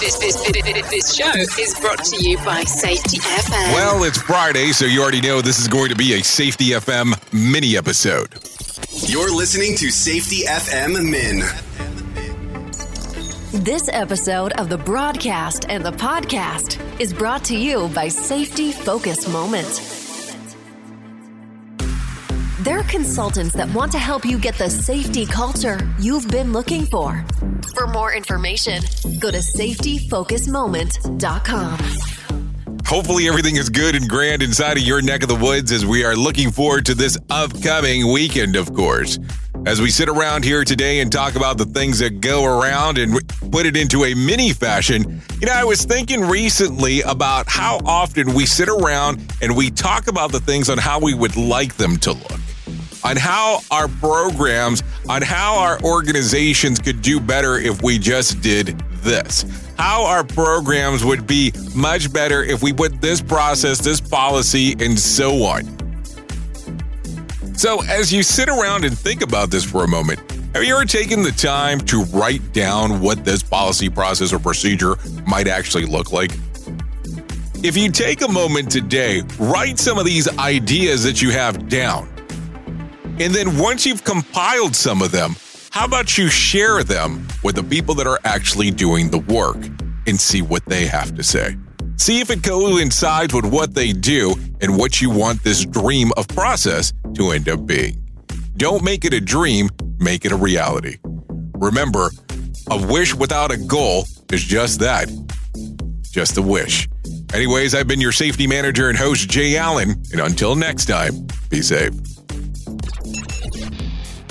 This, this, this, this show is brought to you by Safety FM. Well, it's Friday, so you already know this is going to be a Safety FM mini episode. You're listening to Safety FM Min. This episode of the broadcast and the podcast is brought to you by Safety Focus Moment. They're consultants that want to help you get the safety culture you've been looking for. For more information, go to safetyfocusmoment.com. Hopefully, everything is good and grand inside of your neck of the woods as we are looking forward to this upcoming weekend, of course. As we sit around here today and talk about the things that go around and put it into a mini fashion, you know, I was thinking recently about how often we sit around and we talk about the things on how we would like them to look on how our programs, on how our organizations could do better if we just did this. How our programs would be much better if we put this process, this policy, and so on. So, as you sit around and think about this for a moment, have you ever taken the time to write down what this policy, process, or procedure might actually look like? If you take a moment today, write some of these ideas that you have down. And then once you've compiled some of them, how about you share them with the people that are actually doing the work and see what they have to say? See if it coincides with what they do and what you want this dream of process to end up being. Don't make it a dream, make it a reality. Remember, a wish without a goal is just that just a wish. Anyways, I've been your safety manager and host, Jay Allen, and until next time, be safe.